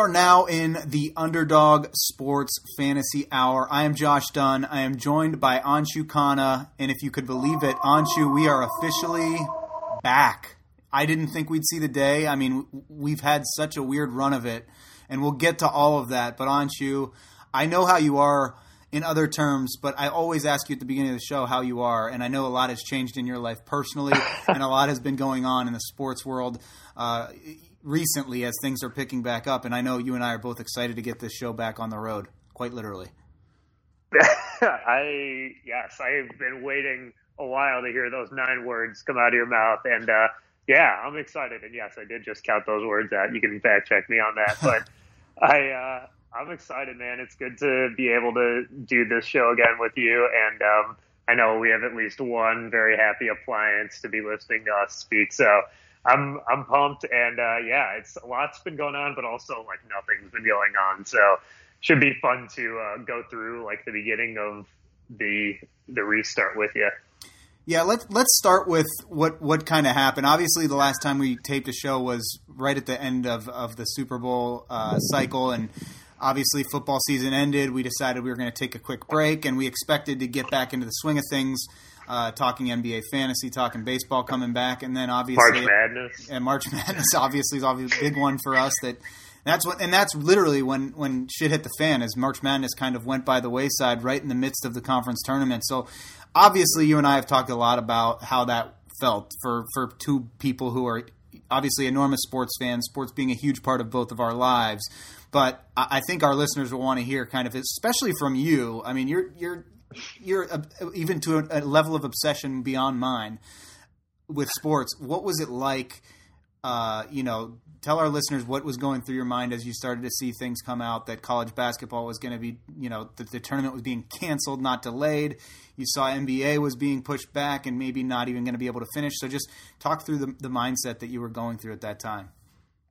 Are now in the Underdog Sports Fantasy Hour. I am Josh Dunn. I am joined by Anshu Khanna, and if you could believe it, Anshu, we are officially back. I didn't think we'd see the day. I mean, we've had such a weird run of it, and we'll get to all of that. But Anshu, I know how you are in other terms, but I always ask you at the beginning of the show how you are, and I know a lot has changed in your life personally, and a lot has been going on in the sports world. Uh, recently as things are picking back up. And I know you and I are both excited to get this show back on the road, quite literally. I yes, I've been waiting a while to hear those nine words come out of your mouth, and uh, yeah, I'm excited. And yes, I did just count those words out. You can fact check me on that, but I uh, I'm excited, man. It's good to be able to do this show again with you, and um, I know we have at least one very happy appliance to be listening to us speak. So I'm I'm pumped, and uh, yeah, it's a lot's been going on, but also like nothing's been going on. So should be fun to uh, go through like the beginning of the the restart with you. Yeah, let's let's start with what what kind of happened. Obviously, the last time we taped a show was right at the end of of the Super Bowl uh, cycle, and obviously football season ended. We decided we were going to take a quick break, and we expected to get back into the swing of things uh, talking NBA fantasy, talking baseball coming back, and then obviously March Madness. And March Madness obviously is obviously a big one for us. That that's what, and that's literally when when shit hit the fan. Is March Madness kind of went by the wayside right in the midst of the conference tournament. So obviously, you and I have talked a lot about how that felt for for two people who are obviously enormous sports fans. Sports being a huge part of both of our lives. But I think our listeners will want to hear kind of, especially from you. I mean, you're you're you're uh, even to a, a, level of obsession beyond mine with sports. What was it like? Uh, you know, tell our listeners what was going through your mind as you started to see things come out that college basketball was going to be, you know, that the tournament was being canceled, not delayed. You saw NBA was being pushed back and maybe not even going to be able to finish. So just talk through the, the mindset that you were going through at that time.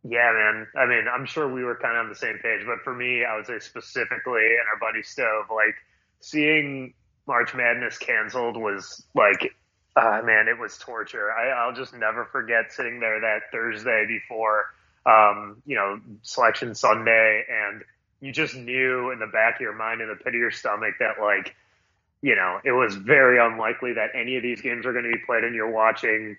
Yeah, man. I mean, I'm sure we were kind of on the same page, but for me, I would say specifically, and our buddy Stove, like seeing March Madness canceled was like, uh, man, it was torture. I, I'll just never forget sitting there that Thursday before, um, you know, selection Sunday, and you just knew in the back of your mind, in the pit of your stomach, that like, you know, it was very unlikely that any of these games are going to be played, and you're watching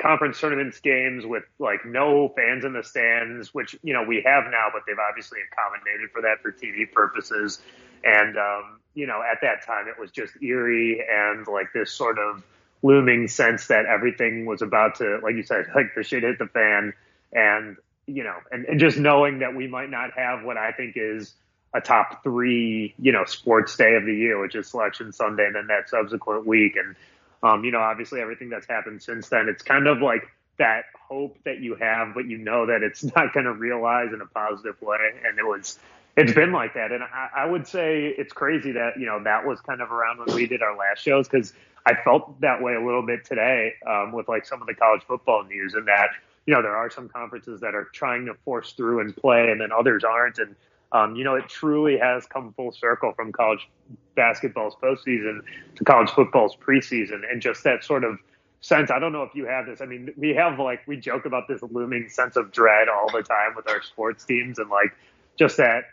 conference tournaments games with like no fans in the stands, which you know we have now, but they've obviously accommodated for that for TV purposes. And um, you know, at that time, it was just eerie and like this sort of looming sense that everything was about to, like you said, like the shit hit the fan, and you know, and, and just knowing that we might not have what I think is a top three, you know, sports day of the year, which is Selection Sunday, and then that subsequent week, and um, you know, obviously everything that's happened since then, it's kind of like that hope that you have, but you know that it's not going to realize in a positive way. And it was, it's been like that. And I, I would say it's crazy that, you know, that was kind of around when we did our last shows because I felt that way a little bit today um, with like some of the college football news and that, you know, there are some conferences that are trying to force through and play and then others aren't. And, um, you know, it truly has come full circle from college basketball's postseason to college football's preseason, and just that sort of sense. I don't know if you have this. I mean, we have like we joke about this looming sense of dread all the time with our sports teams, and like just that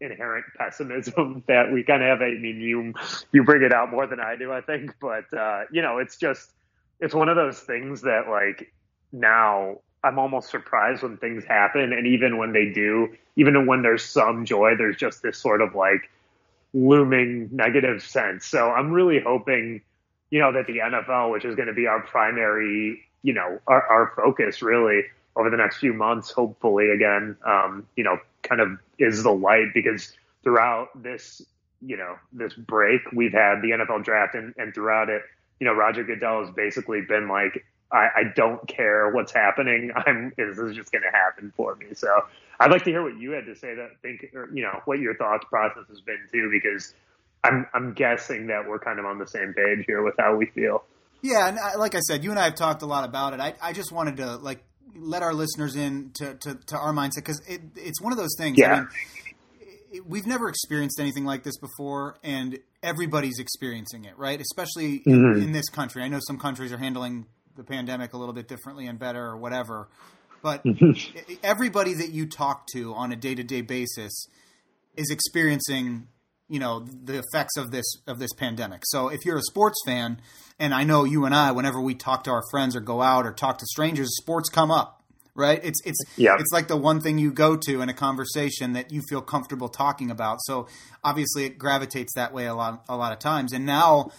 inherent pessimism that we kind of have. I mean, you you bring it out more than I do, I think, but uh, you know, it's just it's one of those things that like now I'm almost surprised when things happen, and even when they do, even when there's some joy, there's just this sort of like looming negative sense. So I'm really hoping, you know, that the NFL, which is going to be our primary, you know, our, our focus really over the next few months, hopefully again, um, you know, kind of is the light because throughout this, you know, this break, we've had the NFL draft and, and throughout it, you know, Roger Goodell has basically been like, I, I don't care what's happening. I'm, this is just going to happen for me. So I'd like to hear what you had to say that think, or, you know, what your thoughts process has been too, because I'm, I'm guessing that we're kind of on the same page here with how we feel. Yeah, and I, like I said, you and I have talked a lot about it. I, I just wanted to like let our listeners in to, to, to our mindset because it, it's one of those things. Yeah. I mean, we've never experienced anything like this before, and everybody's experiencing it, right? Especially in, Mhm. in this country. I know some countries are handling the pandemic a little bit differently and better or whatever, but e- everybody that you talk to on a day to day basis is experiencing you know the effects of this of this pandemic. So if you're a sports fan, and I know you and I, whenever we talk to our friends or go out or talk to strangers, sports come up, right? It's it's Yeah. it's like the one thing you go to in a conversation that you feel comfortable talking about. So obviously it gravitates that way a lot a lot of times. And now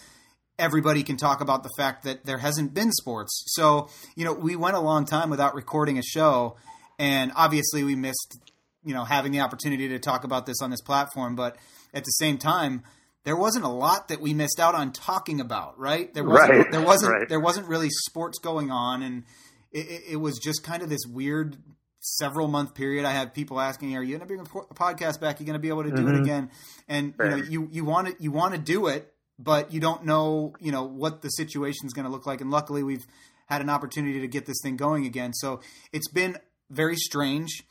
everybody can talk about the fact that there hasn't been sports. So, you know, we went a long time without recording a show and obviously we missed, you know, having the opportunity to talk about this on this platform, but at the same time, there wasn't a lot that we missed out on talking about, right? There wasn't Right, there wasn't right. there wasn't really sports going on and it, it, it was just kind of this weird several month period. I had people asking, "Are you going to bring a podcast back? Are you going to be able to do it Mhm. again?" And you know, you you want to you want to do it, but you don't know you know what the situation is going to look like. And luckily, we've had an opportunity to get this thing going again. So it's been very strange.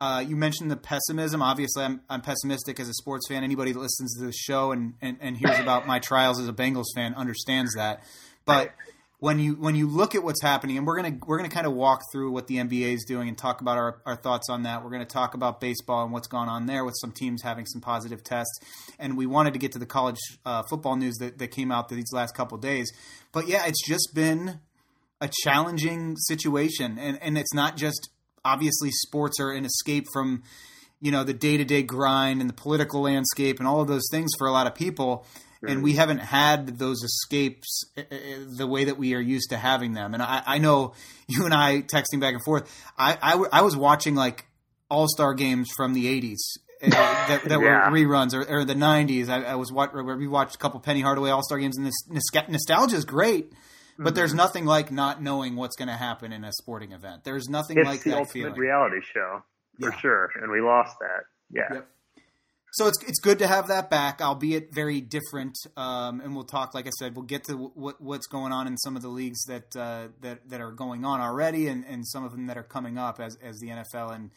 Uh, you mentioned the pessimism. Obviously, I'm, I'm pessimistic as a sports fan. Anybody that listens to this show and, and, and hears about my trials as a Bengals fan understands that. But when you when you look at what's happening, and we're gonna we're gonna kind of walk through what the NBA is doing and talk about our, our thoughts on that. We're gonna talk about baseball and what's gone on there with some teams having some positive tests. And we wanted to get to the college uh, football news that, that came out these last couple days. But yeah, it's just been a challenging situation, and and it's not just obviously sports are an escape from you know the day to day grind and the political landscape and all of those things for a lot of people. And we haven't had those escapes uh, uh, the way that we are used to having them. And I, I know you and I texting back and forth. I, I, w- I was watching like all star games from the 80s uh, that, that Yeah. were reruns or, or the 90s. I, I was watch, we watched a couple Penny Hardaway all star games, and this nostalgia is great. But there's Mm-hmm. nothing like not knowing what's going to happen in a sporting event. There's nothing It's like the that ultimate feeling. reality show for Yeah. sure, and we lost that. Yeah. Yep. So it's it's good to have that back, albeit very different. Um, and we'll talk, like I said, we'll get to what what's going on in some of the leagues that uh, that that are going on already, and, and some of them that are coming up as as the NFL and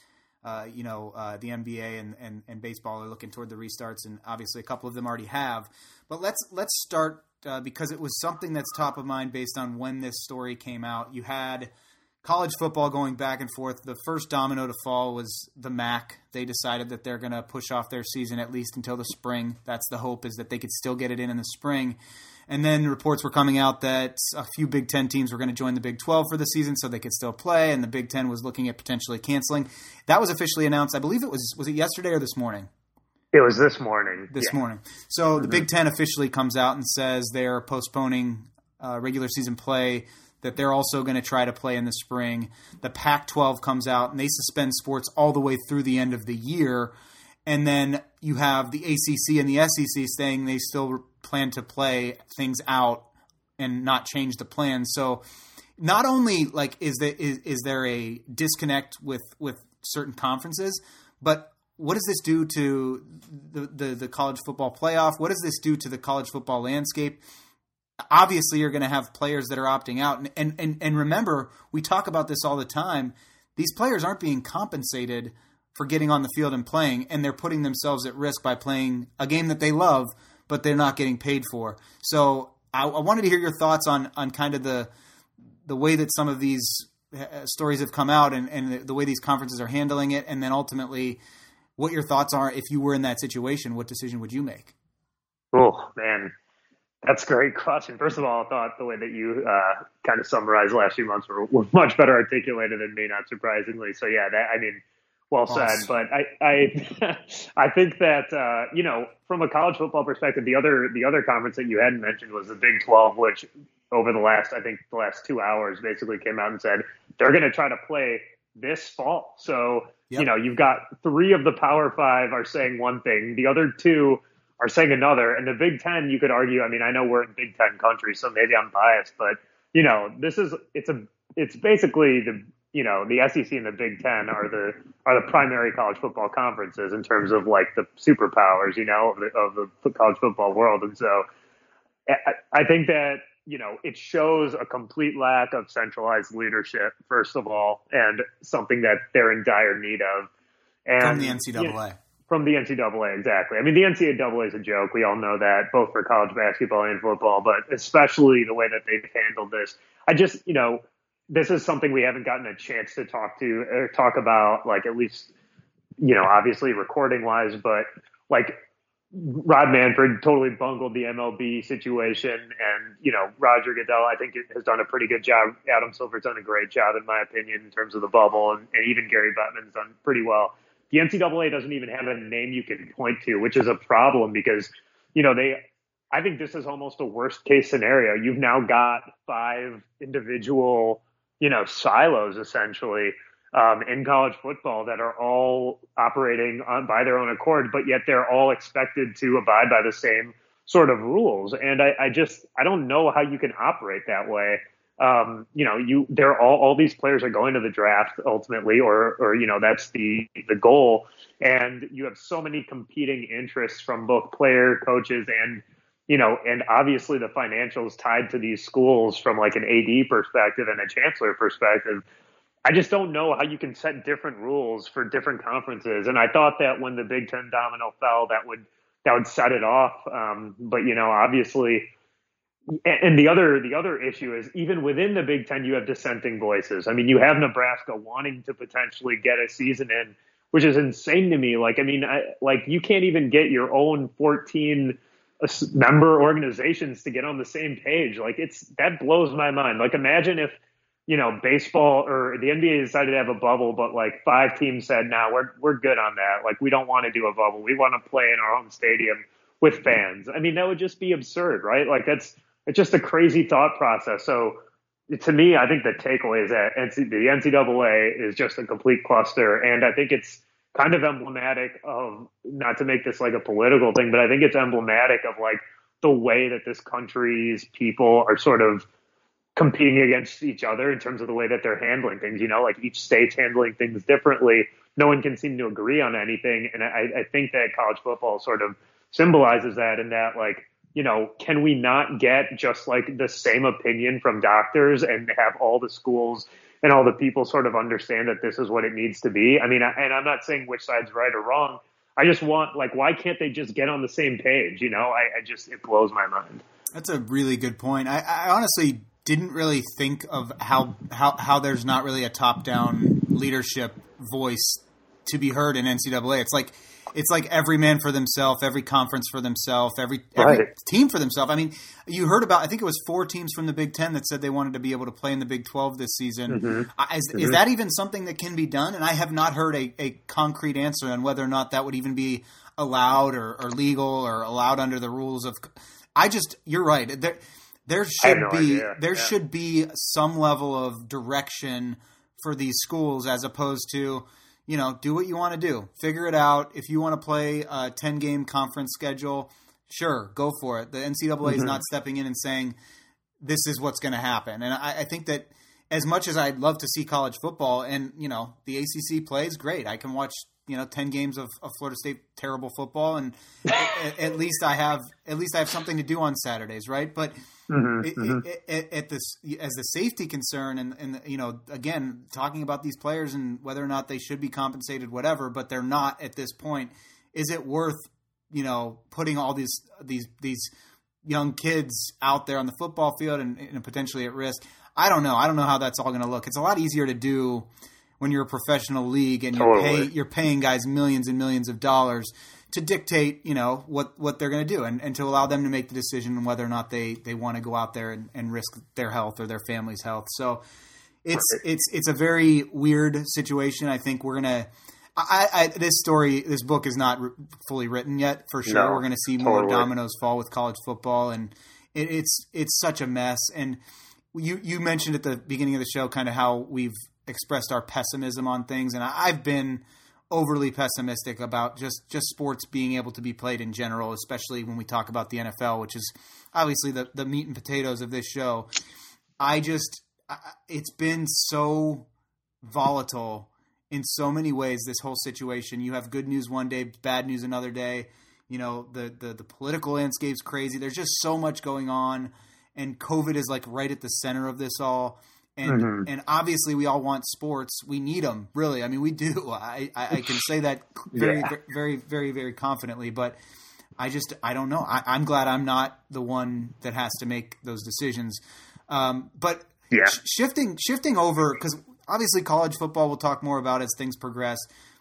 uh, you know uh, the NBA and, and and baseball are looking toward the restarts, and obviously a couple of them already have. But let's let's start uh, because it was something that's top of mind based on when this story came out. You had college football going back and forth. The first domino to fall was the MAC. They decided that they're going to push off their season at least until the spring. That's the hope is that they could still get it in in the spring. And then reports were coming out that a few Big Ten teams were going to join the Big 12 for the season so they could still play, and the Big Ten was looking at potentially canceling. That was officially announced. I believe it was was it yesterday or this morning? It was this morning. this Yeah. morning. So the Big Ten officially comes out and says they're postponing uh, regular season play. That they're also going to try to play in the spring. The Pac-12 comes out and they suspend sports all the way through the end of the year, and then you have the ACC and the SEC saying they still plan to play things out and not change the plan. So not only like is there is, is there a disconnect with with certain conferences, but what does this do to the, the the college football playoff? What does this do to the college football landscape? Obviously, you're going to have players that are opting out, and, and and and remember, we talk about this all the time. These players aren't being compensated for getting on the field and playing, and they're putting themselves at risk by playing a game that they love, but they're not getting paid for. So, I, I wanted to hear your thoughts on on kind of the the way that some of these uh, stories have come out and, and the, the way these conferences are handling it, and then ultimately what your thoughts are if you were in that situation. What decision would you make? Oh man, that's a great question. First of all, I thought the way that you uh, kind of summarized the last few months were, were much better articulated than me, not surprisingly. So yeah, that I mean, well said. But I I I think that uh, you know from a college football perspective, the other the other conference that you hadn't mentioned was the Big Twelve, which over the last, I think the last two hours basically came out and said they're going to try to play this fall. So, yep. you know, you've got three of the Power Five are saying one thing, the other two are saying another, and the Big Ten, you could argue. I mean, I know we're in Big Ten country, so maybe I'm biased, but you know, this is it's a it's basically the you know the SEC and the Big Ten are the are the primary college football conferences in terms of like the superpowers, you know, of the, of the college football world, and so I, I think that you know it shows a complete lack of centralized leadership, first of all, and something that they're in dire need of. And from the NCAA. You know, from the NCAA, exactly. I mean, the NCAA is a joke. We all know that, both for college basketball and football, but especially the way that they've handled this. I just, you know, this is something we haven't gotten a chance to talk to or talk about, like at least, you know, obviously recording wise, but like Rob Manfred totally bungled the MLB situation, and you know Roger Goodell, I think has done a pretty good job. Adam Silver's done a great job, in my opinion, in terms of the bubble, and, and even Gary Bettman's done pretty well. The NCAA doesn't even have a name you can point to, which is a problem because you know they I think this is almost a worst case scenario. You've now got five individual you know, silos essentially um, in college football that are all operating on, by their own accord, but yet they're all expected to abide by the same sort of rules. And I, I just I don't know how you can operate that way. Um, you know, you they're all all these players are going to the draft ultimately, or or you know that's the the goal. And you have so many competing interests from both player, coaches, and you know, and obviously the financials tied to these schools from like an AD perspective and a chancellor perspective. I just don't know how you can set different rules for different conferences. And I thought that when the Big Ten domino fell, that would that would set it off. Um, but you know, obviously, and the other the other issue is even within the Big Ten, you have dissenting voices. I mean, you have Nebraska wanting to potentially get a season in, which is insane to me. Like, I mean, I, like you can't even get your own 14 member organizations to get on the same page. Like it's that blows my mind. Like imagine if you know baseball or the NBA decided to have a bubble, but like five teams said, "Now nah, we're we're good on that. Like we don't want to do a bubble. We want to play in our home stadium with fans." I mean, that would just be absurd, right? Like that's it's just a crazy thought process. So to me, I think the takeaway is that the NCAA is just a complete cluster, and I think it's kind of emblematic of not to make this like a political thing, but I think it's emblematic of like the way that this country's people are sort of competing against each other in terms of the way that they're handling things. You know, like each state's handling things differently. No one can seem to agree on anything, and I, I think that college football sort of symbolizes that. In that, like, you know, can we not get just like the same opinion from doctors and have all the schools and all the people sort of understand that this is what it needs to be. I mean, and I'm not saying which side's right or wrong. I just want like, why can't they just get on the same page? You know, I, I just it blows my mind. That's a really good point. I, I honestly didn't really think of how how how there's not really a top down leadership voice to be heard in NCAA. It's like it's like every man for themselves, every conference for themselves, every, every right. team for themselves. I mean, you heard about I think it was four teams from the Big Ten that said they wanted to be able to play in the Big Twelve this season. Mm-hmm. Is, mm-hmm. is, that even something that can be done? And I have not heard a, a concrete answer on whether or not that would even be allowed or, or legal or allowed under the rules of. I just you're right. There there should no be idea. there yeah. should be some level of direction for these schools as opposed to you know, do what you want to do. Figure it out. If you want to play a 10 game conference schedule, sure, go for it. The NCAA mm-hmm. is not stepping in and saying, this is what's going to happen. And I, I, think that as much as I'd love to see college football and, you know, the ACC plays, great. I can watch, you know, 10 games of, of Florida State terrible football. And at, at, least I have, at least I have something to do on Saturdays, right? But mm-hmm, it, mm-hmm. It, it, at this, as the safety concern and, and, you know, again, talking about these players and whether or not they should be compensated, whatever, but they're not at this point. Is it worth, you know, putting all these, these, these, young kids out there on the football field and, and potentially at risk. I don't know. I don't know how that's all going to look. It's a lot easier to do when you're a professional league and you're, pay, you're paying guys millions and millions of dollars to dictate, you know, what, what they're going to do and, and to allow them to make the decision on whether or not they, they want to go out there and, and risk their health or their family's health. So it's, it's, it's a very weird situation. I think we're going to, I, I, this story, this book is not fully written yet for sure. No, We're going to see more dominoes fall with college football, and it, it's it's such a mess. And you you mentioned at the beginning of the show kind of how we've expressed our pessimism on things, and I've been overly pessimistic about just just sports being able to be played in general, especially when we talk about the NFL, which is obviously the the meat and potatoes of this show. I just it's been so volatile in so many ways this whole situation. You have good news one day, bad news another day. You know, the the, the political landscape's crazy. There's just so much going on and COVID is like right at the center of this all. And mm-hmm. and obviously we all want sports. We need them, really. I mean, we do. I I, I can say that very yeah. very very very confidently. But I just I don't know. I, am glad I'm not the one that has to make those decisions. Um, but yeah. sh- shifting shifting over because obviously college football we'll talk more about as things progress.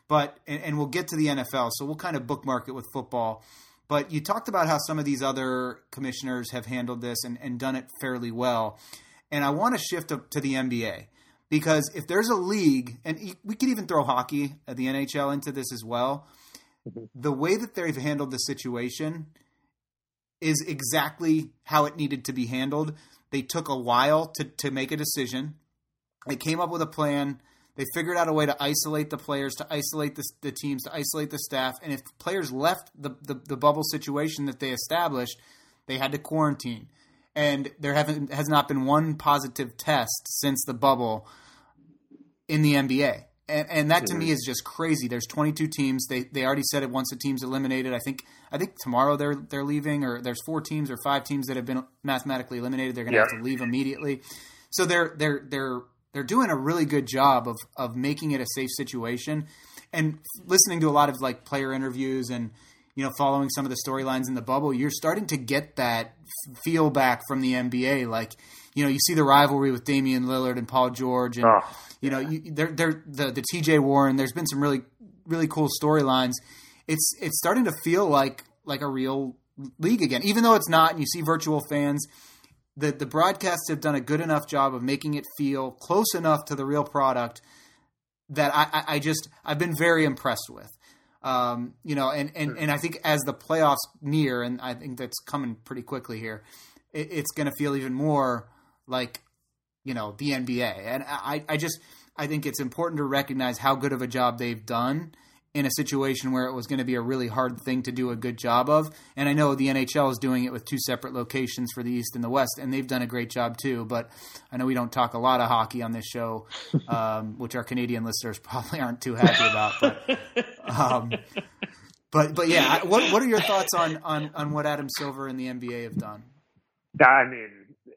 But and, and we'll get to the NFL, so we'll kind of bookmark it with football. But you talked about how some of these other commissioners have handled this and, and done it fairly well. And I want to shift to, to the NBA because if there's a league, and we could even throw hockey, at the NHL, into this as well, mm-hmm. the way that they've handled the situation is exactly how it needed to be handled. They took a while to, to make a decision. They came up with a plan. They figured out a way to isolate the players, to isolate the, the teams, to isolate the staff. And if players left the, the, the bubble situation that they established, they had to quarantine. And there haven't has not been one positive test since the bubble in the NBA. And, and that to me mm-hmm. is just crazy. There's 22 teams. They they already said it once the team's eliminated. I think I think tomorrow they're they're leaving, or there's four teams or five teams that have been mathematically eliminated. They're going to have to leave immediately. So they're they're they're they're doing a really good job of of making it a safe situation. And listening to a lot of like player interviews and you know following some of the storylines in the bubble, you're starting to get that feel back from the NBA. Like you know you see the rivalry with Damian Lillard and Paul George, and oh. you know you, they're they're the the TJ Warren. There's been some really really cool storylines. It's it's starting to feel like like a real league again, even though it's not. And you see virtual fans the the broadcasts have done a good enough job of making it feel close enough to the real product that I, I, I just I've been very impressed with. Um, you know, and, and, and I think as the playoffs near, and I think that's coming pretty quickly here, it, it's going to feel even more like you know the NBA. And I I just I think it's important to recognize how good of a job they've done in a situation where it was going to be a really hard thing to do a good job of. And I know the NHL is doing it with two separate locations for the East and the West, and they've done a great job too. But I know we don't talk a lot of hockey on this show, um, which our Canadian listeners probably aren't too happy about. But, um, but, but yeah, what what are your thoughts on, on, on what Adam Silver and the NBA have done? I mean,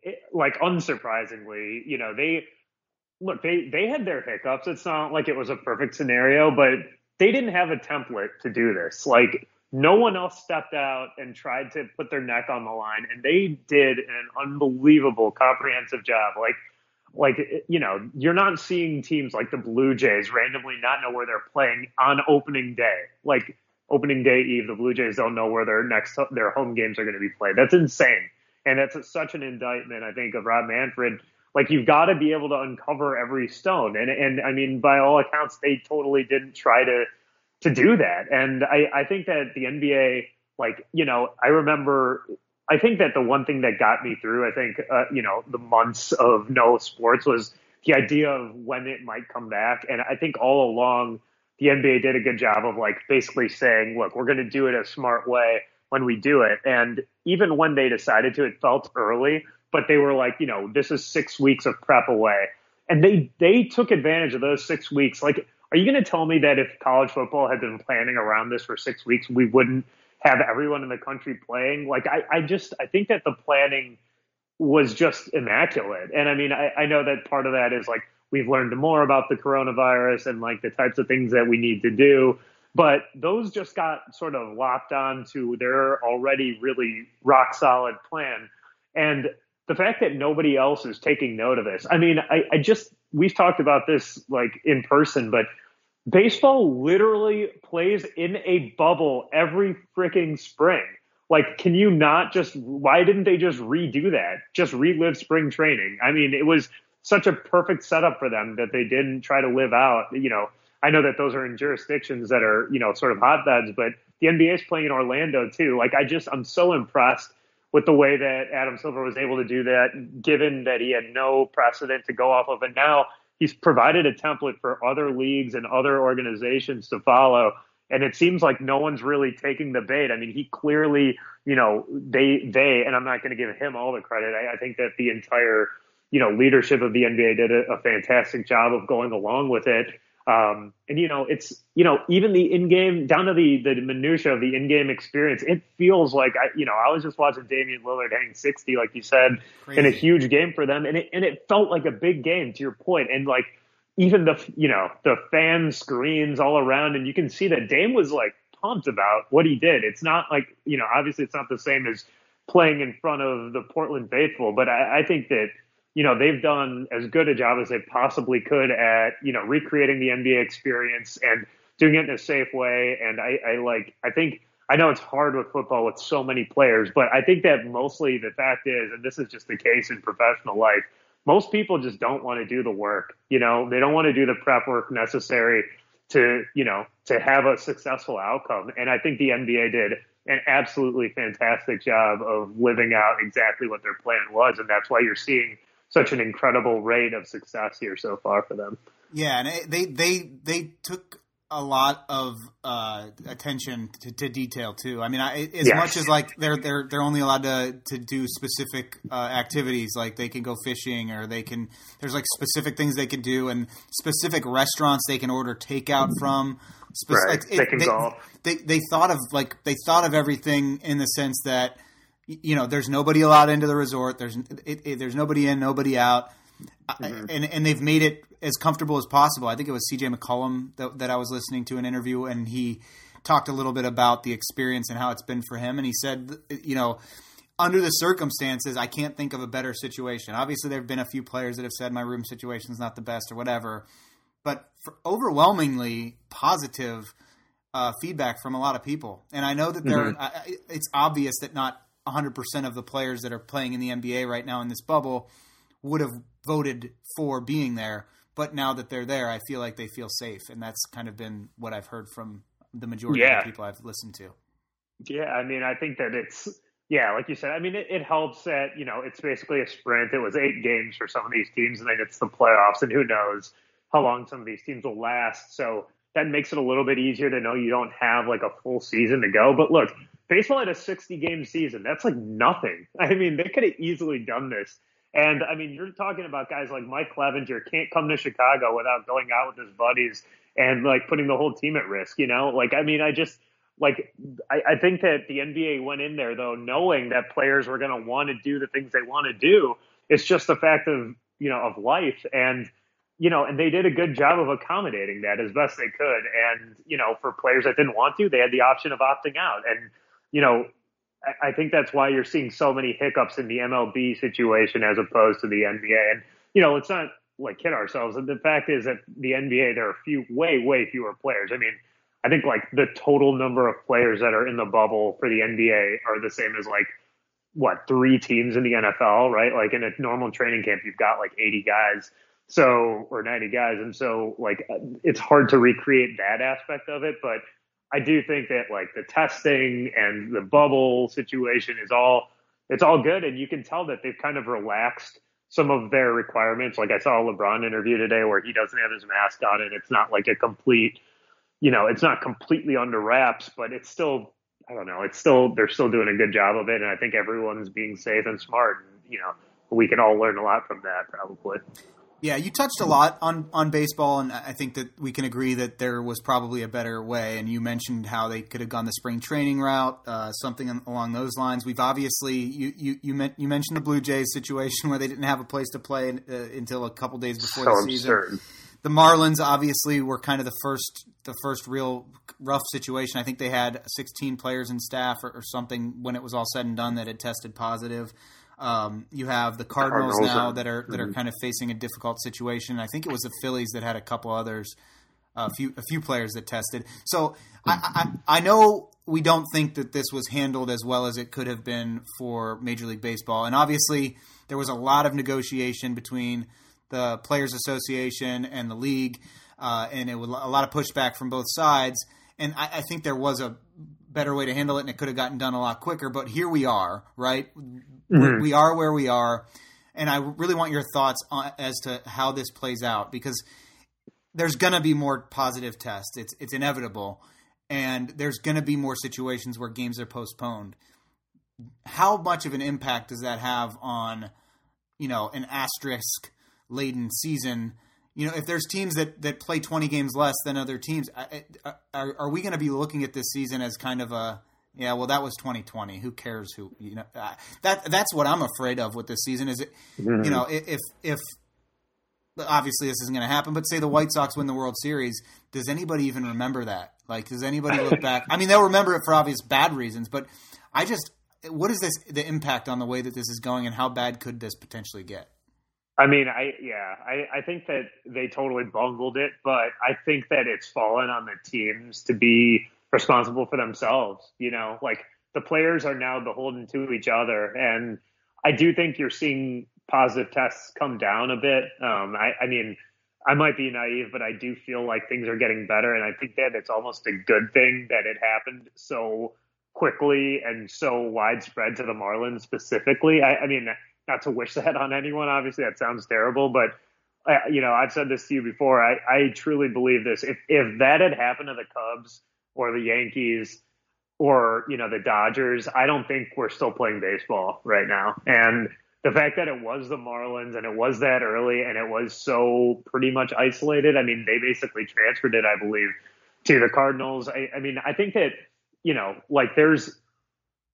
it, like unsurprisingly, you know, they look they they had their hiccups. It's not like it was a perfect scenario, but they didn't have a template to do this. Like no one else stepped out and tried to put their neck on the line, and they did an unbelievable, comprehensive job. Like, like you know, you're not seeing teams like the Blue Jays randomly not know where they're playing on opening day. Like opening day eve, the Blue Jays don't know where their next their home games are going to be played. That's insane, and that's such an indictment, I think, of Rob Manfred like you've got to be able to uncover every stone. And and I mean, by all accounts, they totally didn't try to to do that. And I I think that the NBA, like you know, I remember. I think that the one thing that got me through, I think, uh, you know, the months of no sports was the idea of when it might come back. And I think all along, the NBA did a good job of like basically saying, look, we're going to do it a smart way when we do it. And even when they decided to, it felt early but they were like, you know, this is six weeks of prep away. And they they took advantage of those six weeks. Like, are you going to tell me that if college football had been planning around this for six weeks, we wouldn't have everyone in the country playing? Like, I, I just I think that the planning was just immaculate. And I mean, I, I know that part of that is like we've learned more about the coronavirus and like the types of things that we need to do. But those just got sort of lopped on to their already really rock solid plan. And the fact that nobody else is taking note of this. I mean, I, I just we've talked about this like in person, but baseball literally plays in a bubble every freaking spring. Like, can you not just why didn't they just redo that? Just relive spring training. I mean, it was such a perfect setup for them that they didn't try to live out, you know. I know that those are in jurisdictions that are, you know, sort of hotbeds, but the NBA is playing in Orlando too. Like I just I'm so impressed with the way that Adam Silver was able to do that, given that he had no precedent to go off of. And now he's provided a template for other leagues and other organizations to follow. And it seems like no one's really taking the bait. I mean, he clearly, you know, they, they, and I'm not going to give him all the credit. I, I think that the entire, you know, leadership of the NBA did a, a fantastic job of going along with it. Um, and you know, it's you know, even the in-game down to the the minutia of the in-game experience, it feels like I, you know, I was just watching Damian Lillard hang sixty, like you said, Crazy. in a huge game for them, and it and it felt like a big game to your point, and like even the you know the fan screens all around, and you can see that Dame was like pumped about what he did. It's not like you know, obviously, it's not the same as playing in front of the Portland faithful, but I, I think that you know, they've done as good a job as they possibly could at, you know, recreating the NBA experience and doing it in a safe way. And I, I like, I think, I know it's hard with football with so many players, but I think that mostly the fact is, and this is just the case in professional life, most people just don't want to do the work. You know, they don't want to do the prep work necessary to, you know, to have a successful outcome. And I think the NBA did an absolutely fantastic job of living out exactly what their plan was. And that's why you're seeing such an incredible rate of success here so far for them. Yeah, and they they they took a lot of uh, attention to, to, detail too. I mean, I, as yes. much as like they're they're they're only allowed to to do specific uh, activities, like they can go fishing or they can. There's like specific things they can do and specific restaurants they can order takeout from. Spe- right. Like, it, they can they, golf. They they thought of like they thought of everything in the sense that you know, there's nobody allowed into the resort. There's it, it, there's nobody in, nobody out, mm-hmm. and and they've made it as comfortable as possible. I think it was C.J. McCollum that, that I was listening to an interview, and he talked a little bit about the experience and how it's been for him. And he said, you know, under the circumstances, I can't think of a better situation. Obviously, there have been a few players that have said my room situation is not the best or whatever, but overwhelmingly positive uh, feedback from a lot of people. And I know that there, mm-hmm. it's obvious that not 100% of the players that are playing in the NBA right now in this bubble would have voted for being there. But now that they're there, I feel like they feel safe. And that's kind of been what I've heard from the majority yeah. of the people I've listened to. Yeah. I mean, I think that it's, yeah, like you said, I mean, it, it helps that, you know, it's basically a sprint. It was eight games for some of these teams, and then it's the playoffs, and who knows how long some of these teams will last. So that makes it a little bit easier to know you don't have like a full season to go. But look, baseball had a 60 game season. That's like nothing. I mean, they could have easily done this. And I mean, you're talking about guys like Mike Clevinger can't come to Chicago without going out with his buddies and like putting the whole team at risk, you know? Like, I mean, I just, like, I, I think that the NBA went in there though, knowing that players were going to want to do the things they want to do. It's just a fact of, you know, of life. And, you know, and they did a good job of accommodating that as best they could. And, you know, for players that didn't want to, they had the option of opting out. And, you know, I, think that's why you're seeing so many hiccups in the MLB situation as opposed to the NBA. And, you know, it's not like kid ourselves. And The fact is that the NBA, there are few, way, way fewer players. I mean, I think like the total number of players that are in the bubble for the NBA are the same as like what three teams in the NFL, right? Like in a normal training camp, you've got like 80 guys, so or 90 guys, and so like it's hard to recreate that aspect of it. But I do think that like the testing and the bubble situation is all it's all good, and you can tell that they've kind of relaxed some of their requirements. Like I saw a LeBron interview today where he doesn't have his mask on, and it's not like a complete, you know, it's not completely under wraps, but it's still I don't know, it's still they're still doing a good job of it, and I think everyone's being safe and smart, and you know, we can all learn a lot from that probably. Yeah, you touched a lot on, on baseball, and I think that we can agree that there was probably a better way. And you mentioned how they could have gone the spring training route, uh, something along those lines. We've obviously you you you, you, mentioned the Blue Jays situation where they didn't have a place to play uh, until a couple days before so the season. Absurd. The Marlins obviously were kind of the first the first real rough situation. I think they had 16 players and staff or, or something when it was all said and done that had tested positive. Um, you have the Cardinals, Cardinals now are, that are that are mm-hmm. kind of facing a difficult situation. I think it was the Phillies that had a couple others, a few a few players that tested. So I, I, I know we don't think that this was handled as well as it could have been for Major League Baseball, and obviously there was a lot of negotiation between the Players Association and the league, uh, and it was a lot of pushback from both sides. And I, I think there was a better way to handle it, and it could have gotten done a lot quicker. But here we are, right? Mm-hmm. We are where we are, and I really want your thoughts on, as to how this plays out because there's going to be more positive tests. It's it's inevitable, and there's going to be more situations where games are postponed. How much of an impact does that have on, you know, an asterisk laden season? You know, if there's teams that, that play 20 games less than other teams, are, are we going to be looking at this season as kind of a yeah, well, that was 2020. Who cares who you know? Uh, that that's what I'm afraid of with this season. Is it mm-hmm. you know if if obviously this isn't going to happen, but say the White Sox win the World Series, does anybody even remember that? Like, does anybody look back? I mean, they'll remember it for obvious bad reasons, but I just, what is this, the impact on the way that this is going and how bad could this potentially get? I mean, I, yeah, I, I think that they totally bungled it, but I think that it's fallen on the teams to be responsible for themselves. You know, like the players are now beholden to each other. And I do think you're seeing positive tests come down a bit. Um, I, I mean, I might be naive, but I do feel like things are getting better, and I think that it's almost a good thing that it happened so quickly and so widespread to the Marlins specifically. I, I mean, not to wish that on anyone, obviously, that sounds terrible, but uh, you know, I've said this to you before. I, I truly believe this. If if that had happened to the Cubs or the Yankees or you know the Dodgers, I don't think we're still playing baseball right now, and the fact that it was the Marlins and it was that early and it was so pretty much isolated. I mean, they basically transferred it, I believe, to the Cardinals. I, I mean, I think that, you know, like there's,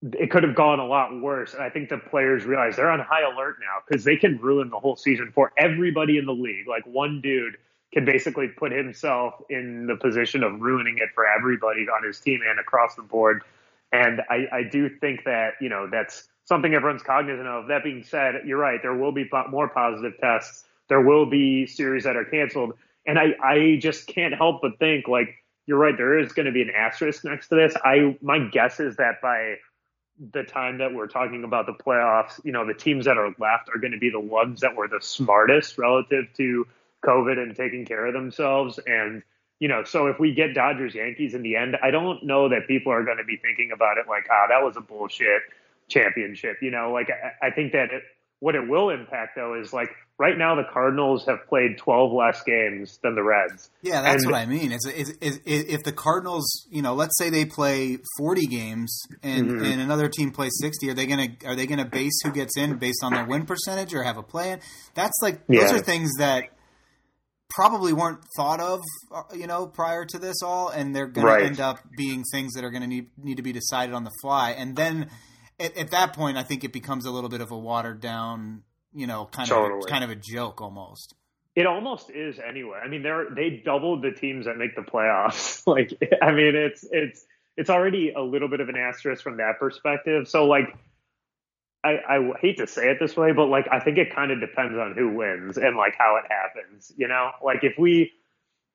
it could have gone a lot worse. And I think the players realize they're on high alert now because they can ruin the whole season for everybody in the league. Like one dude can basically put himself in the position of ruining it for everybody on his team and across the board. And I, I do think that, you know, that's, something everyone's cognizant of. That being said, you're right. There will be more positive tests. There will be series that are canceled. And I, I just can't help but think like you're right. There is going to be an asterisk next to this. I my guess is that by the time that we're talking about the playoffs, you know, the teams that are left are going to be the ones that were the smartest relative to COVID and taking care of themselves. And you know, so if we get Dodgers Yankees in the end, I don't know that people are going to be thinking about it like, ah, oh, that was a bullshit championship. You know, like I, I think that it, what it will impact though is like right now the Cardinals have played 12 less games than the Reds. Yeah, that's and, what I mean. Is, is, is, if the Cardinals, you know, let's say they play 40 games and, mm-hmm. and another team plays 60, are they going to are they going to base who gets in based on their win percentage or have a plan? That's like yeah. those are things that probably weren't thought of, uh, you know, prior to this all and they're going right. to end up being things that are going to need need to be decided on the fly. And then at, at, that point, I think it becomes a little bit of a watered down, you know, kind totally. of a, kind of a joke almost. It almost is anyway. I mean, they're they doubled the teams that make the playoffs. like, I mean, it's it's it's already a little bit of an asterisk from that perspective. So, like, I, I hate to say it this way, but like, I think it kind of depends on who wins and like how it happens. You know, like if we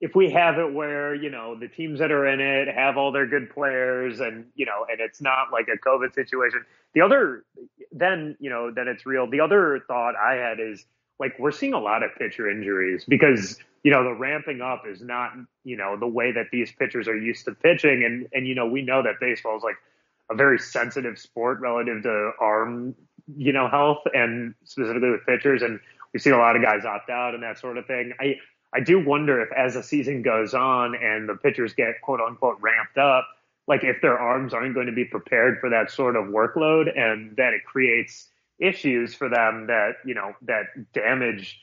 if we have it where you know the teams that are in it have all their good players and you know and it's not like a covid situation. The other then you know then it's real. The other thought i had is like we're seeing a lot of pitcher injuries because you know the ramping up is not you know the way that these pitchers are used to pitching. And and you know we know that baseball is like a very sensitive sport relative to arm you know health and specifically with pitchers. And we've seen a lot of guys opt out and that sort of thing. I I do wonder if as the season goes on and the pitchers get quote unquote ramped up, like if their arms aren't going to be prepared for that sort of workload and that it creates issues for them that, you know, that damage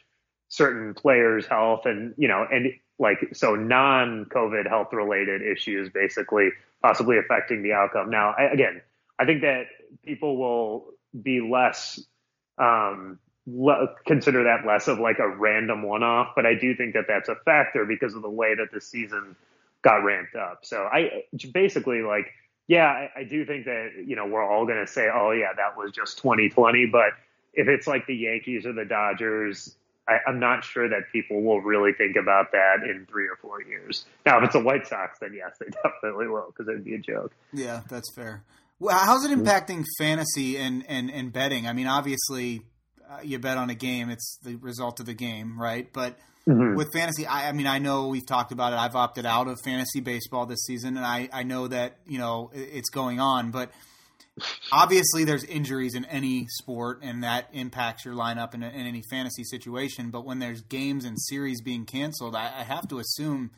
certain players' health and, you know, and like so non COVID health related issues basically possibly affecting the outcome. Now, I, again, I think that people will be less um, le- consider that less of like a random one off, but I do think that that's a factor because of the way that the season got ramped up. So I basically like, yeah, I, I do think that, you know, we're all going to say, oh, yeah, that was just 2020. But if it's like the Yankees or the Dodgers, I, I'm not sure that people will really think about that in three or four years. Now, if it's a White Sox, then yes, they definitely will because it'd be a joke. Yeah, that's fair. Well, how's it impacting fantasy and, and, and betting? I mean, obviously, uh, you bet on a game, it's the result of the game, right? But mm-hmm. with fantasy, I, I, mean, I know we've talked about it. I've opted out of fantasy baseball this season, and I, I know that you know it's going on, but obviously there's injuries in any sport, and that impacts your lineup in, in any fantasy situation. But when there's games and series being canceled, I, I have to assume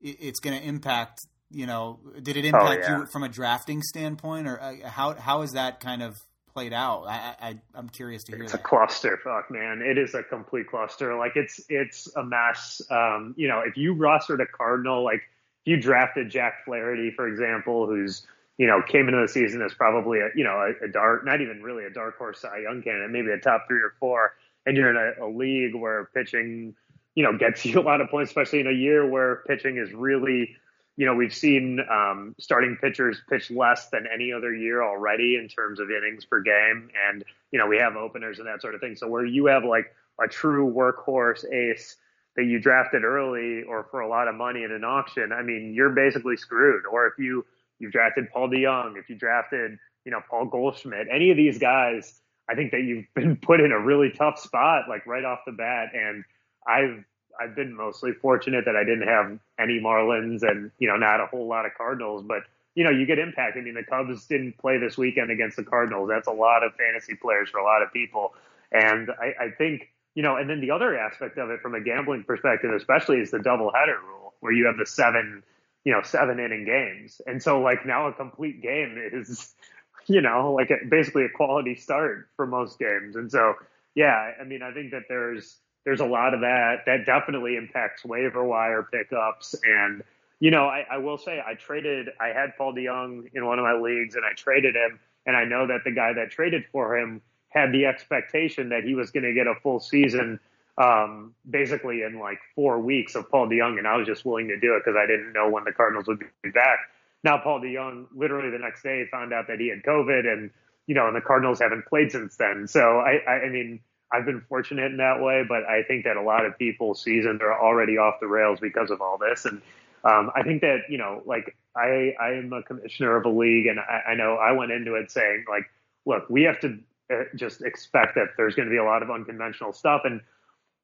it, it's going to impact. You know, did it oh, impact oh, yeah. you from a drafting standpoint, or uh, how how is that kind of played out? I, I am curious to hear. It's that. a cluster, fuck man. It is a complete cluster. Like it's it's a mess. Um, you know, if you rostered a Cardinal, like if you drafted Jack Flaherty, for example, who's you know came into the season as probably a you know a, a dark, not even really a dark horse Cy Young candidate, maybe a top three or four, and you're in a, a league where pitching, you know, gets you a lot of points, especially in a year where pitching is really you know, we've seen um, starting pitchers pitch less than any other year already in terms of innings per game. And, you know, we have openers and that sort of thing. So where you have like a true workhorse ace that you drafted early or for a lot of money in an auction, I mean, you're basically screwed. Or if you, you drafted Paul DeJong, if you drafted, you know, Paul Goldschmidt, any of these guys, I think that you've been put in a really tough spot, like right off the bat. And I've, I've been mostly fortunate that I didn't have any Marlins and you know not a whole lot of Cardinals, but you know you get impact. I mean, the Cubs didn't play this weekend against the Cardinals. That's a lot of fantasy players for a lot of people, and I, I think you know. And then the other aspect of it, from a gambling perspective, especially, is the doubleheader rule, where you have the seven, you know, seven inning games, and so like now a complete game is, you know, like a, basically a quality start for most games, and so yeah, I mean, I think that there's there's a lot of that. That definitely impacts waiver wire pickups. And, you know, I, I will say I traded, I had Paul DeJong in one of my leagues and I traded him. And I know that the guy that traded for him had the expectation that he was going to get a full season um, basically in like four weeks of Paul DeJong. And I was just willing to do it because I didn't know when the Cardinals would be back. Now, Paul DeJong literally the next day found out that he had COVID and, you know, and the Cardinals haven't played since then. So I, I, I mean, I've been fortunate in that way, but I think that a lot of people's seasons are already off the rails because of all this. And um, I think that you know, like I I am a commissioner of a league, and I, I know I went into it saying like, look, we have to uh, just expect that there's going to be a lot of unconventional stuff, and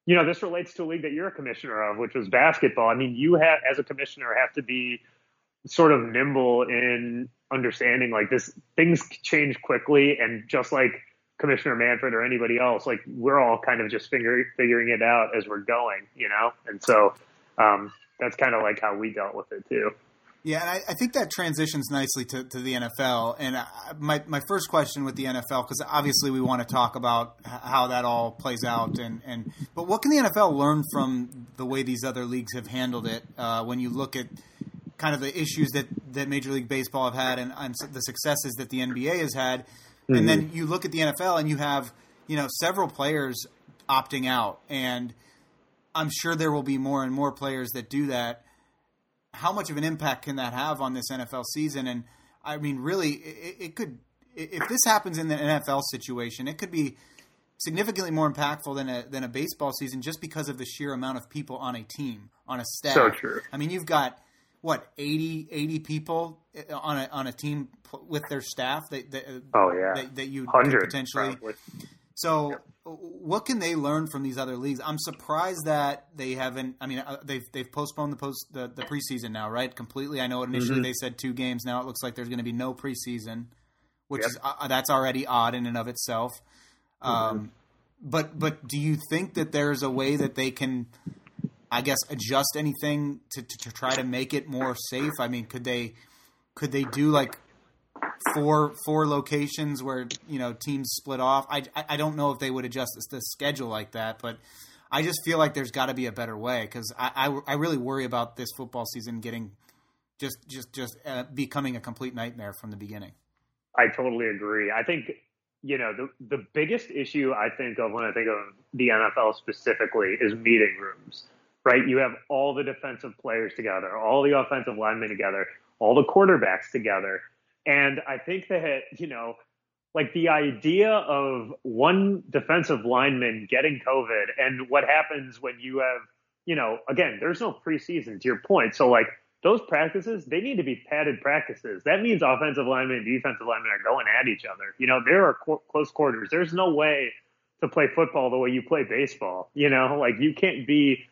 you know, this relates to a league that you're a commissioner of, which was basketball. I mean, you have as a commissioner have to be sort of nimble in understanding like this things change quickly and just like Commissioner Manfred or anybody else. Like we're all kind of just figure, figuring it out as we're going, you know. And so um, that's kind of like how we dealt with it too. Yeah, I, I, think that transitions nicely to, to the NFL. And I, my my first question with the NFL, because obviously we want to talk about how that all plays out, and, and but what can the NFL learn from the way these other leagues have handled it? Uh, when you look at kind of the issues that, that Major League Baseball have had, and, and the successes that the NBA has had, Mm-hmm. And then you look at the NFL and you have, you know, several players opting out. And I'm sure there will be more and more players that do that. How much of an impact can that have on this NFL season? And I mean, really, it, it could, if this happens in the NFL situation, it could be significantly more impactful than a than a baseball season just because of the sheer amount of people on a team on a staff. So true. I mean, you've got what 80, 80 people uh, on a on a team with their staff that, that oh yeah that, that you potentially probably. so yep. What can they learn from these other leagues i'm surprised that they haven't i mean uh, they've they've postponed the post the, the preseason now right completely i know initially mm-hmm. they said two games now it looks like there's going to be no preseason which yep. is uh, that's already odd in and of itself mm-hmm. um, but but do you think that there's a way that they can I guess adjust anything to, to, to, try to make it more safe? I mean, could they could they do like four four locations where you know teams split off? I I don't know if they would adjust the schedule like that, but I just feel like there's got to be a better way because I, I, I really worry about this football season getting just just just uh, becoming a complete nightmare from the beginning. I totally agree. I think you know the the biggest issue I think of when I think of the NFL specifically is meeting rooms right? You have all the defensive players together, all the offensive linemen together, all the quarterbacks together. And I think that, you know, like the idea of one defensive lineman getting COVID and what happens when you have, you know, again, there's no preseason to your point. So like those practices, they need to be padded practices. That means offensive linemen and defensive linemen are going at each other. You know, there are close quarters. There's no way to play football the way you play baseball. You know, like you can't be,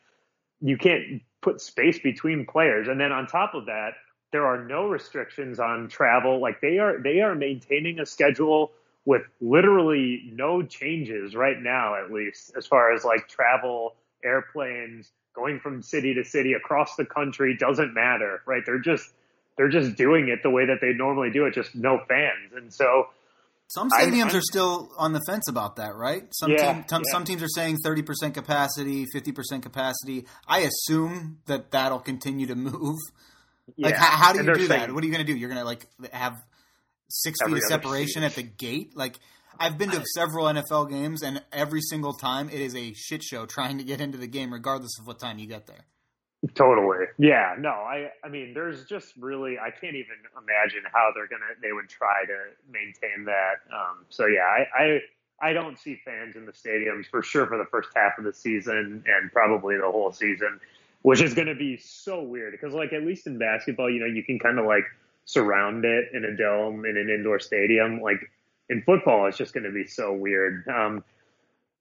you can't put space between players. And then on top of that, there are no restrictions on travel. Like they are, they are maintaining a schedule with literally no changes right now, at least as far as like travel, airplanes, going from city to city across the country doesn't matter, right? They're just, they're just doing it the way that they normally do it, just no fans. And so, some stadiums I, are still on the fence about that, right? Some yeah, team, yeah. some teams are saying thirty percent capacity, fifty percent capacity. I assume that that'll continue to move. Yeah. Like, how, how do you do saying, that? What are you going to do? You're going to like have six feet of separation at the gate? Like, I've been to several NFL games, and every single time it is a shit show trying to get into the game, regardless of what time you get there. Totally. Yeah. No. I. I mean, there's just really. I can't even imagine how they're gonna. They would try to maintain that. Um, so yeah. I, I. I don't see fans in the stadiums for sure for the first half of the season and probably the whole season, which is going to be so weird because like at least in basketball, you know, you can kind of like surround it in a dome in an indoor stadium. Like in football, it's just going to be so weird. Um,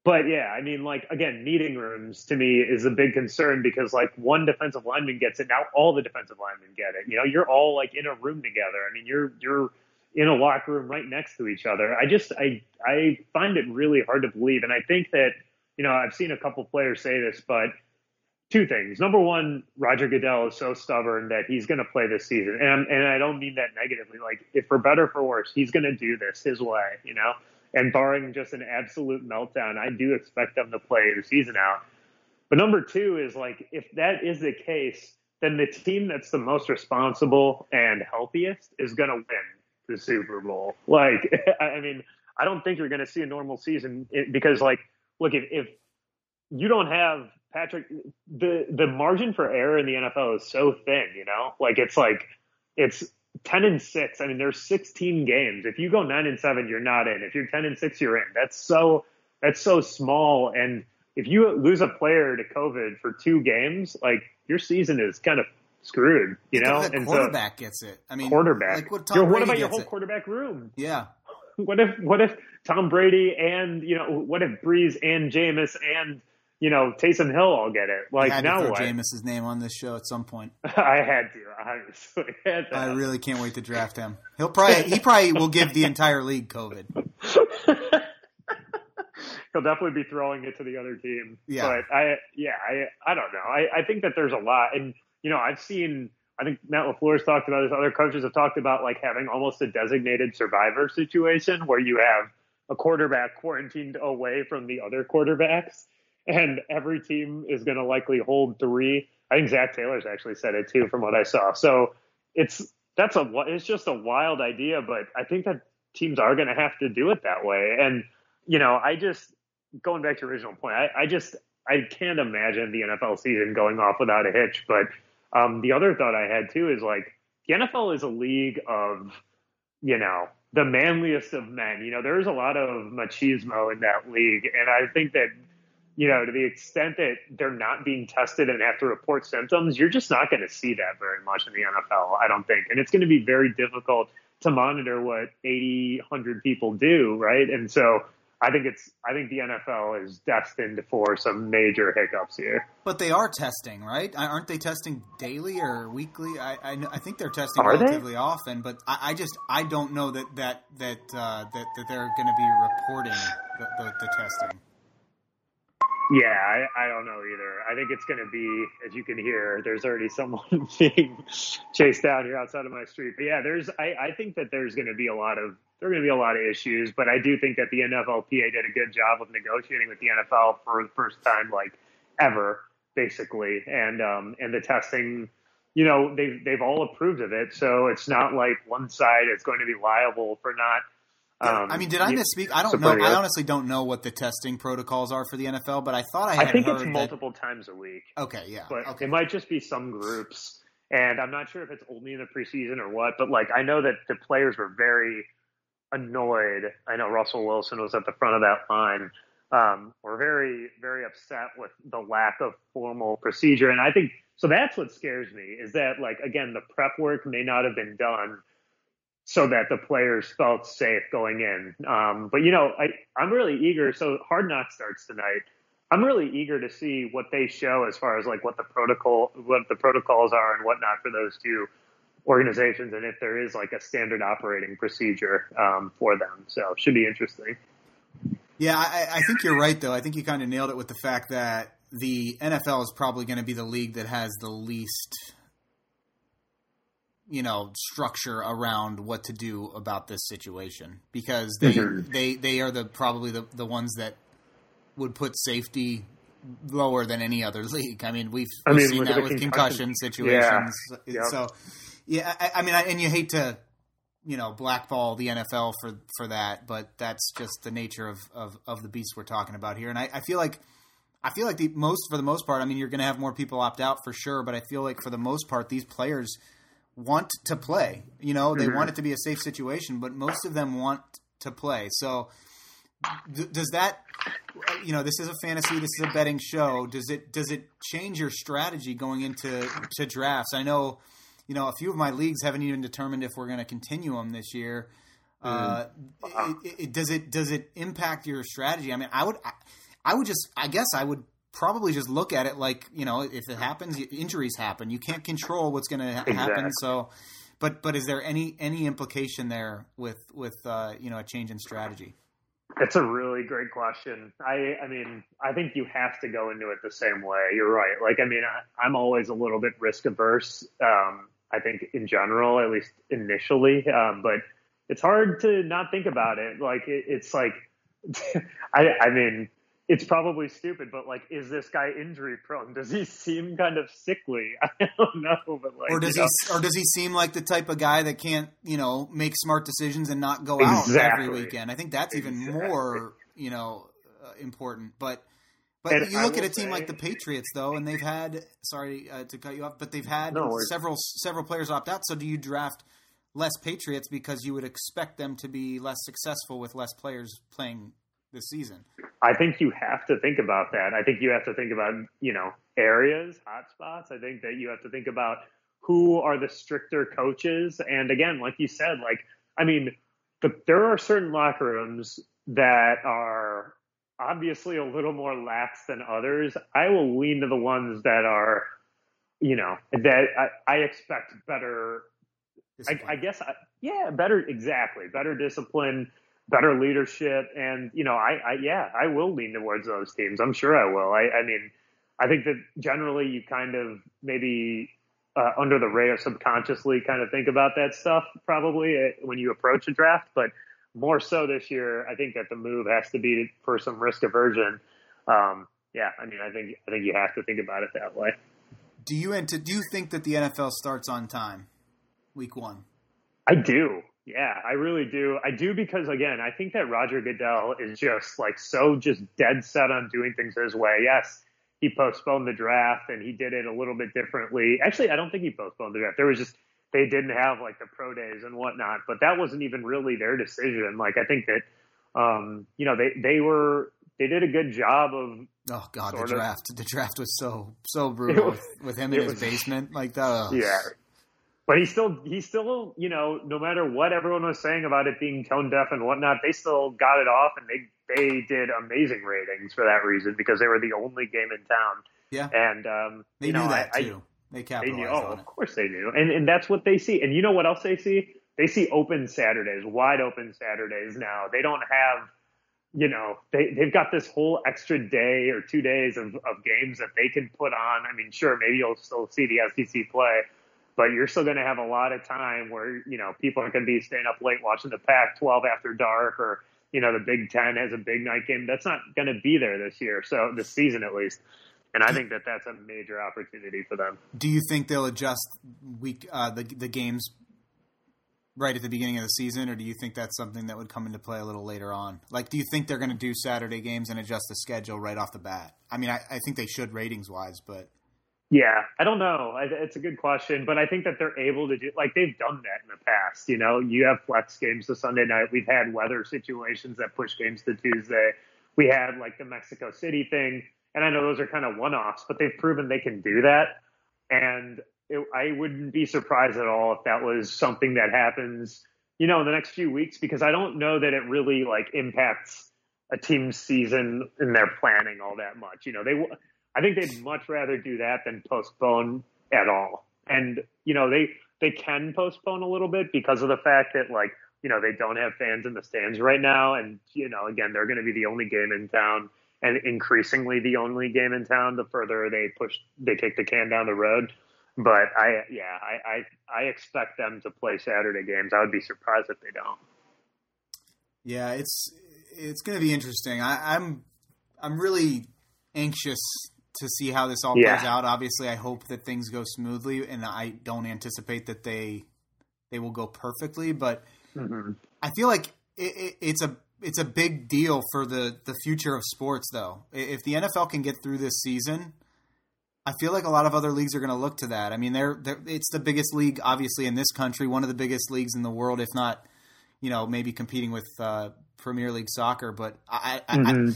but yeah, I mean, like again, meeting rooms to me is a big concern because like one defensive lineman gets it, now all the defensive linemen get it. You know, you're all like in a room together. I mean, you're you're in a locker room right next to each other. I just I I find it really hard to believe, and I think that you know I've seen a couple players say this, but two things. Number one, Roger Goodell is so stubborn that he's going to play this season, and and I don't mean that negatively. Like if for better for worse, he's going to do this his way. You know. And barring just an absolute meltdown, I do expect them to play the season out. But number two is like, if that is the case, then the team that's the most responsible and healthiest is going to win the Super Bowl. Like, I mean, I don't think you're going to see a normal season eh, because, like, look, if, if you don't have Patrick, the the margin for error in the NFL is so thin. You know, like it's like it's 10 and 6 i mean there's 16 games. If you go 9 and 7 you're not in. If you're 10 and 6 you're in. That's so that's so small. And if you lose a player to covid for two games like your season is kind of screwed you know? and so. quarterback so, gets it. I mean quarterback. like what, what about your whole it? quarterback room. Yeah. What if what if tom brady and you know what if brees and Jameis and you know, Taysom Hill I'll get it. Like had now to what? Jameis's name on this show at some point. I had to. Obviously, had to. I really can't wait to draft him. He'll probably he probably will give the entire league COVID. He'll definitely be throwing it to the other team. Yeah. But I yeah I I don't know. I I think that there's a lot, and you know I've seen. I think Matt LaFleur's talked about this. Other coaches have talked about like having almost a designated survivor situation where you have a quarterback quarantined away from the other quarterbacks and every team is going to likely hold three. I think Zac Taylor's actually said it too, from what I saw. So it's that's a it's just a wild idea, but I think that teams are going to have to do it that way. And you know, I just going back to your original point, I, I just I can't imagine the NFL season going off without a hitch. But um, the other thought I had too is like the NFL is a league of you know the manliest of men. You know, there's a lot of machismo in that league, and I think that you know, to the extent that they're not being tested and have to report symptoms, you're just not going to see that very much in the NFL, I don't think. And it's going to be very difficult to monitor what 80, 100 people do, right? And so I think it's I think the NFL is destined for some major hiccups here. But they are testing, right? Aren't they testing daily or weekly? I I, I think they're testing are relatively they? often, but I, I, just I don't know that that that uh, that, that they're going to be reporting the, the, the testing. Yeah, I, I don't know either. I think it's going to be, as you can hear, there's already someone being chased down here outside of my street. But yeah, there's, I, I think that there's going to be a lot of, there are going to be a lot of issues, but I do think that the NFLPA did a good job of negotiating with the NFL for the first time, like ever, basically. And, um, and the testing, you know, they've, they've all approved of it. So it's not like one side is going to be liable for not um, I mean, did I misspeak? I don't know. I honestly don't know what the testing protocols are for the NFL, but I thought I had I think it's multiple that... times a week. Okay, yeah. But okay. it might just be some groups. And I'm not sure if it's only in the preseason or what, but like I know that the players were very annoyed. I know Russell Wilson was at the front of that line. Um, were very, very upset with the lack of formal procedure. And I think so that's what scares me is that like again, the prep work may not have been done so that the players felt safe going in. Um, but you know, I, I'm really eager. So Hard Knock starts tonight. I'm really eager to see what they show as far as like what the protocol, what the protocols are and whatnot for those two organizations, and if there is like a standard operating procedure um, for them. So should be interesting. Yeah, I, I think you're right though. I think you kind of nailed it with the fact that the NFL is probably going to be the league that has the least you know structure around what to do about this situation because they mm-hmm. they they are the probably the the ones that would put safety lower than any other league. I mean, we've, I mean, seen that with concussion, concussion situations. Yeah. So, yeah, I, I mean, I, and you hate to, you know, blackball the NFL for for that, but that's just the nature of of, of the beast we're talking about here. And I, I feel like. I feel like the most, for the most part, I mean, you're going to have more people opt out for sure, but I feel like for the most part, these players want to play. You know, they mm-hmm. want it to be a safe situation, but most of them want to play. So, th- does that, you know, this is a fantasy, this is a betting show. Does it does it change your strategy going into to drafts? I know, you know, a few of my leagues haven't even determined if we're going to continue them this year. Uh, mm. it, it, does it does it impact your strategy? I mean, I would I, I would just I guess I would probably just look at it like you know if it happens injuries happen. You can't control what's going to ha- exactly. happen so but but is there any any implication there with with uh, you know a change in strategy? It's a really great question. I i mean i think you have to go into it the same way. You're right. Like i mean I, am always a little bit risk averse um, i think in general at least initially um, but it's hard to not think about it. Like it, it's like I, I mean it's probably stupid, but like, is this guy injury prone? Does he seem kind of sickly? I don't know, but like, or does he, know. or does he seem like the type of guy that can't, you know, make smart decisions and not go exactly. out every weekend? I think that's even exactly. more, you know, uh, important. But, but and you look at a team say, like the Patriots, though, and they've had, sorry uh, to cut you off, but they've had no, several several players opt out. So do you draft? less Patriots because you would expect them to be less successful with less players playing this season. I think you have to think about that. I think you have to think about, you know, areas, hotspots. I think that you have to think about who are the stricter coaches. And again, like you said, like, I mean, the, there are certain locker rooms that are obviously a little more lax than others. I will lean to the ones that are, you know, that I, I expect better. I, I, guess, I, yeah, better, exactly, better discipline better leadership. And, you know, I, I, yeah, I will lean towards those teams. I'm sure I will. I, I mean, I think that generally you kind of maybe uh, under the radar subconsciously kind of think about that stuff probably uh, when you approach a draft, but more so this year, I think that the move has to be for some risk aversion. Um, yeah, I mean, I think I think you have to think about it that way. Do you and do you think that the NFL starts on time, week one? I do. Yeah, I really do. I do because again, I think that Roger Goodell is just like so just dead set on doing things his way. Yes, he postponed the draft and he did it a little bit differently. Actually, I don't think he postponed the draft. There was just they didn't have like the pro days and whatnot, but that wasn't even really their decision. Like I think that um, you know, they they were they did a good job of Oh god, the draft. Of, the draft was so so brutal was, with, with, him in his was, basement like that. Yeah, but he still he still you know no matter what everyone was saying about it being tone deaf and whatnot they still got it off and they they did amazing ratings for that reason because they were the only game in town. Yeah. And um they knew know, that I, too. They capitalized they knew, oh of course they knew. And and that's what they see. And you know what else they see? They see open saturdays wide open saturdays now. They don't have you know they, they've got this whole extra day or two days of, of games that they can put on. I mean sure maybe you'll still see the sec play but you're still going to have a lot of time where you know people are going to be staying up late watching the Pac-12 after dark, or you know the Big Ten has a big night game. That's not going to be there this year, so this season at least. And I think that that's a major opportunity for them. Do you think they'll adjust week uh, the the games right at the beginning of the season, or do you think that's something that would come into play a little later on? Like, do you think they're going to do Saturday games and adjust the schedule right off the bat? I mean, I, I think they should ratings wise, but yeah, I don't know. It's a good question, but I think that they're able to do like they've done that in the past. You know, you have flex games to Sunday night. We've had weather situations that push games to Tuesday. We had like the Mexico City thing, and I know those are kind of one-offs, but they've proven they can do that. And it, I wouldn't be surprised at all if that was something that happens you know, in the next few weeks because I don't know that it really like impacts a team's season and their planning all that much. You know, they I think they'd much rather do that than postpone at all. And you know, they they can postpone a little bit because of the fact that like you know they don't have fans in the stands right now, and you know again they're going to be the only game in town, and increasingly the only game in town. The further they push, they kick the can down the road. But I, yeah, I, I, I expect them to play Saturday games. I would be surprised if they don't. Yeah, it's it's going to be interesting. I, I'm I'm really anxious to see how this all yeah. plays out. Obviously, I hope that things go smoothly, and I don't anticipate that they they will go perfectly. But mm-hmm. I feel like it, it, it's a it's a big deal for the the future of sports, though. If the NFL can get through this season, I feel like a lot of other leagues are going to look to that. I mean, they're, they're, it's the biggest league, obviously, in this country, one of the biggest leagues in the world, if not, you know, maybe competing with uh, Premier League soccer. But I, I, mm-hmm. I,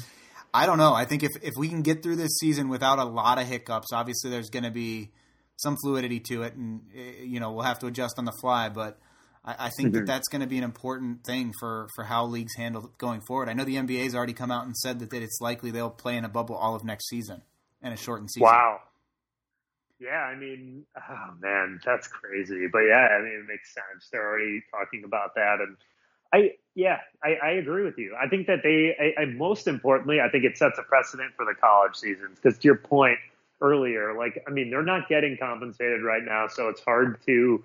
I, don't know. I think if if we can get through this season without a lot of hiccups, obviously there's going to be some fluidity to it, and eh, you know we'll have to adjust on the fly. But I, I think mm-hmm. that that's going to be an important thing for for how leagues handle going forward. I know the NBA's already come out and said that, that it's likely they'll play in a bubble all of next season and a shortened season. Wow. Yeah, I mean, oh man, that's crazy. But yeah, I mean, it makes sense. They're already talking about that, and I, yeah, I, I agree with you. I think that they, I, I, most importantly, I think it sets a precedent for the college seasons. Because to your point earlier, like, I mean, they're not getting compensated right now, so it's hard to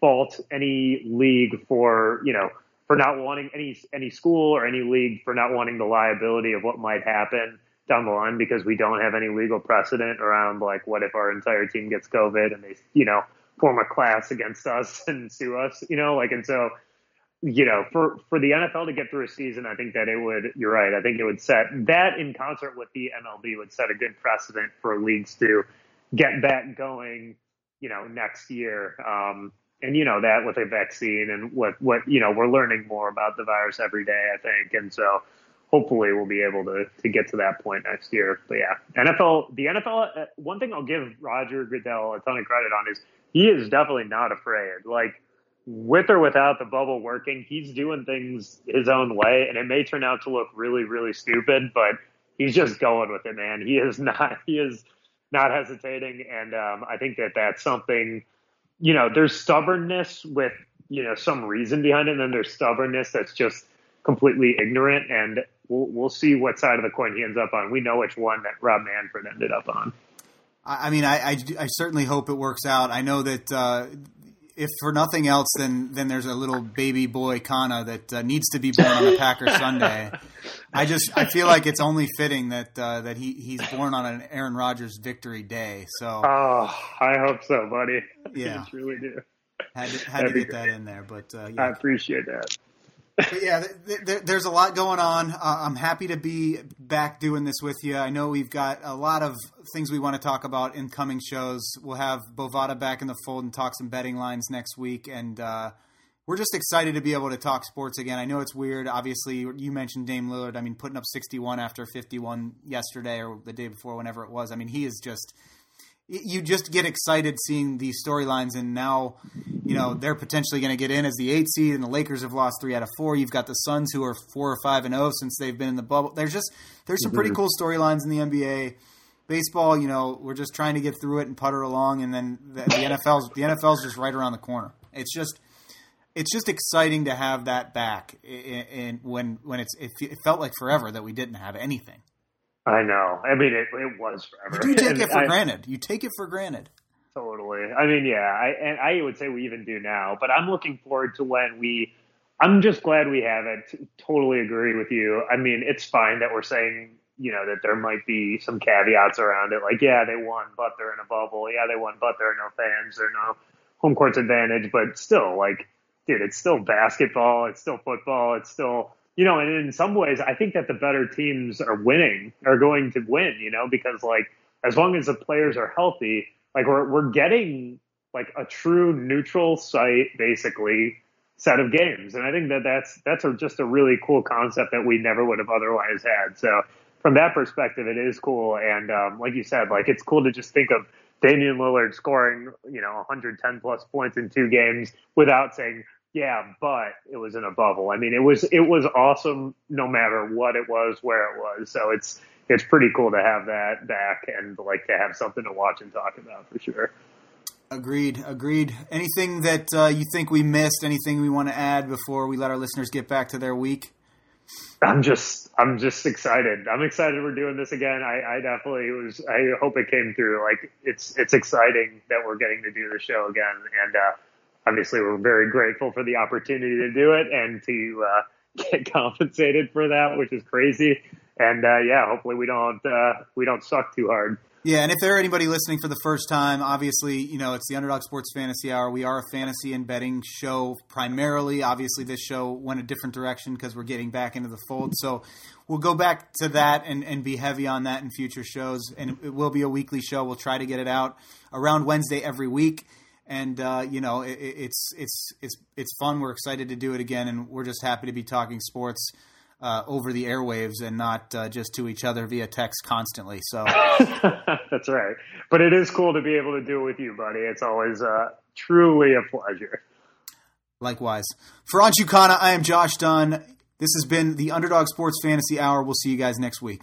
fault any league for, you know, for not wanting any any school or any league for not wanting the liability of what might happen down the line because we don't have any legal precedent around like what if our entire team gets COVID and they you know form a class against us and sue us you know like and so you know for for the NFL to get through a season I think that it would you're right I think it would set that in concert with the MLB would set a good precedent for leagues to get back going you know next year um and you know that with a vaccine and what what you know we're learning more about the virus every day I think and so hopefully we'll be able to to get to that point next year. But yeah, NFL, the NFL. Uh, one thing I'll give Roger Goodell a ton of credit on is he is definitely not afraid. Like with or without the bubble working, he's doing things his own way, and it may turn out to look really, really stupid, but he's just going with it, man. He is not. He is not hesitating, and um, I think that that's something. You know, there's stubbornness with you know some reason behind it, and then there's stubbornness that's just completely ignorant and we'll we'll see what side of the coin he ends up on. We know which one that Rob Manfred ended up on. I mean, I, I, I certainly hope it works out. I know that uh, if for nothing else, then then there's a little baby boy Khanna that uh, needs to be born on a Packer Sunday. I just I feel like it's only fitting that uh, that he he's born on an Aaron Rodgers victory day. So oh, I hope so, buddy. Yeah, I really do. Had to, had to get that in there, but uh, yeah. I appreciate that but yeah, th- th- there's a lot going on. Uh, I'm happy to be back doing this with you. I know we've got a lot of things we want to talk about in coming shows. We'll have Bovada back in the fold and talk some betting lines next week, and uh, we're just excited to be able to talk sports again. I know it's weird. Obviously, you mentioned Dame Lillard. I mean, putting up 61 after 51 yesterday or the day before, whenever it was. I mean, he is just you just get excited seeing these storylines, and now you know they're potentially going to get in as the eight seed, and the Lakers have lost three out of four. You've got the Suns who are four or five and oh since they've been in the bubble. There's just there's some pretty mm-hmm. cool storylines in the NBA. Baseball, you know, we're just trying to get through it and putter along, and then the, the NFL's the NFL's just right around the corner. It's just it's just exciting to have that back. And when when it's it, felt like forever that we didn't have anything. I know. I mean, it, it was forever. You do take and it for I, granted. You take it for granted. Totally. I mean, yeah. I and I would say we even do now. But I'm looking forward to when we. I'm just glad we have it. Totally agree with you. I mean, it's fine that we're saying you know that there might be some caveats around it. Like, yeah, they won, but they're in a bubble. Yeah, they won, but there are no fans. There are no home court's advantage. But still, like, dude, it's still basketball. It's still football. It's still you know, and in some ways, I think that the better teams are winning, are going to win, you know, because like as long as the players are healthy, like we're we're getting like a true neutral site basically set of games, and I think that that's that's a, just a really cool concept that we never would have otherwise had. So from that perspective, it is cool, and um, like you said, like it's cool to just think of Damian Lillard scoring, you know, 110 plus points in two games without saying Yeah, but it was in a bubble. I mean, it was it was awesome no matter what it was, where it was. So it's it's pretty cool to have that back and like to have something to watch and talk about for sure. Agreed. Agreed. Anything that uh, you think we missed? Anything we want to add before we let our listeners get back to their week? I'm just, I'm just excited. I'm excited we're doing this again. I, I definitely was. I hope it came through. Like it's, it's exciting that we're getting to do the show again, and uh, obviously we're very grateful for the opportunity to do it and to uh, get compensated for that, which is crazy. And uh, yeah, hopefully we don't, uh, we don't suck too hard. Yeah, and if there are anybody listening for the first time, obviously, you know, it's the Underdog Sports Fantasy Hour. We are a fantasy and betting show primarily. Obviously, this show went a different direction because we're getting back into the fold. So we'll go back to that and, and be heavy on that in future shows. And it will be a weekly show. We'll try to get it out around Wednesday every week. And uh, you know, it, it's it's it's it's fun. We're excited to do it again, and we're just happy to be talking sports uh, over the airwaves and not uh, just to each other via text constantly. So that's right. But it is cool to be able to do it with you, buddy. It's always uh, truly a pleasure. Likewise. For Anshu Khanna, I am Josh Dunn. This has been the Underdog Sports Fantasy Hour. We'll see you guys next week.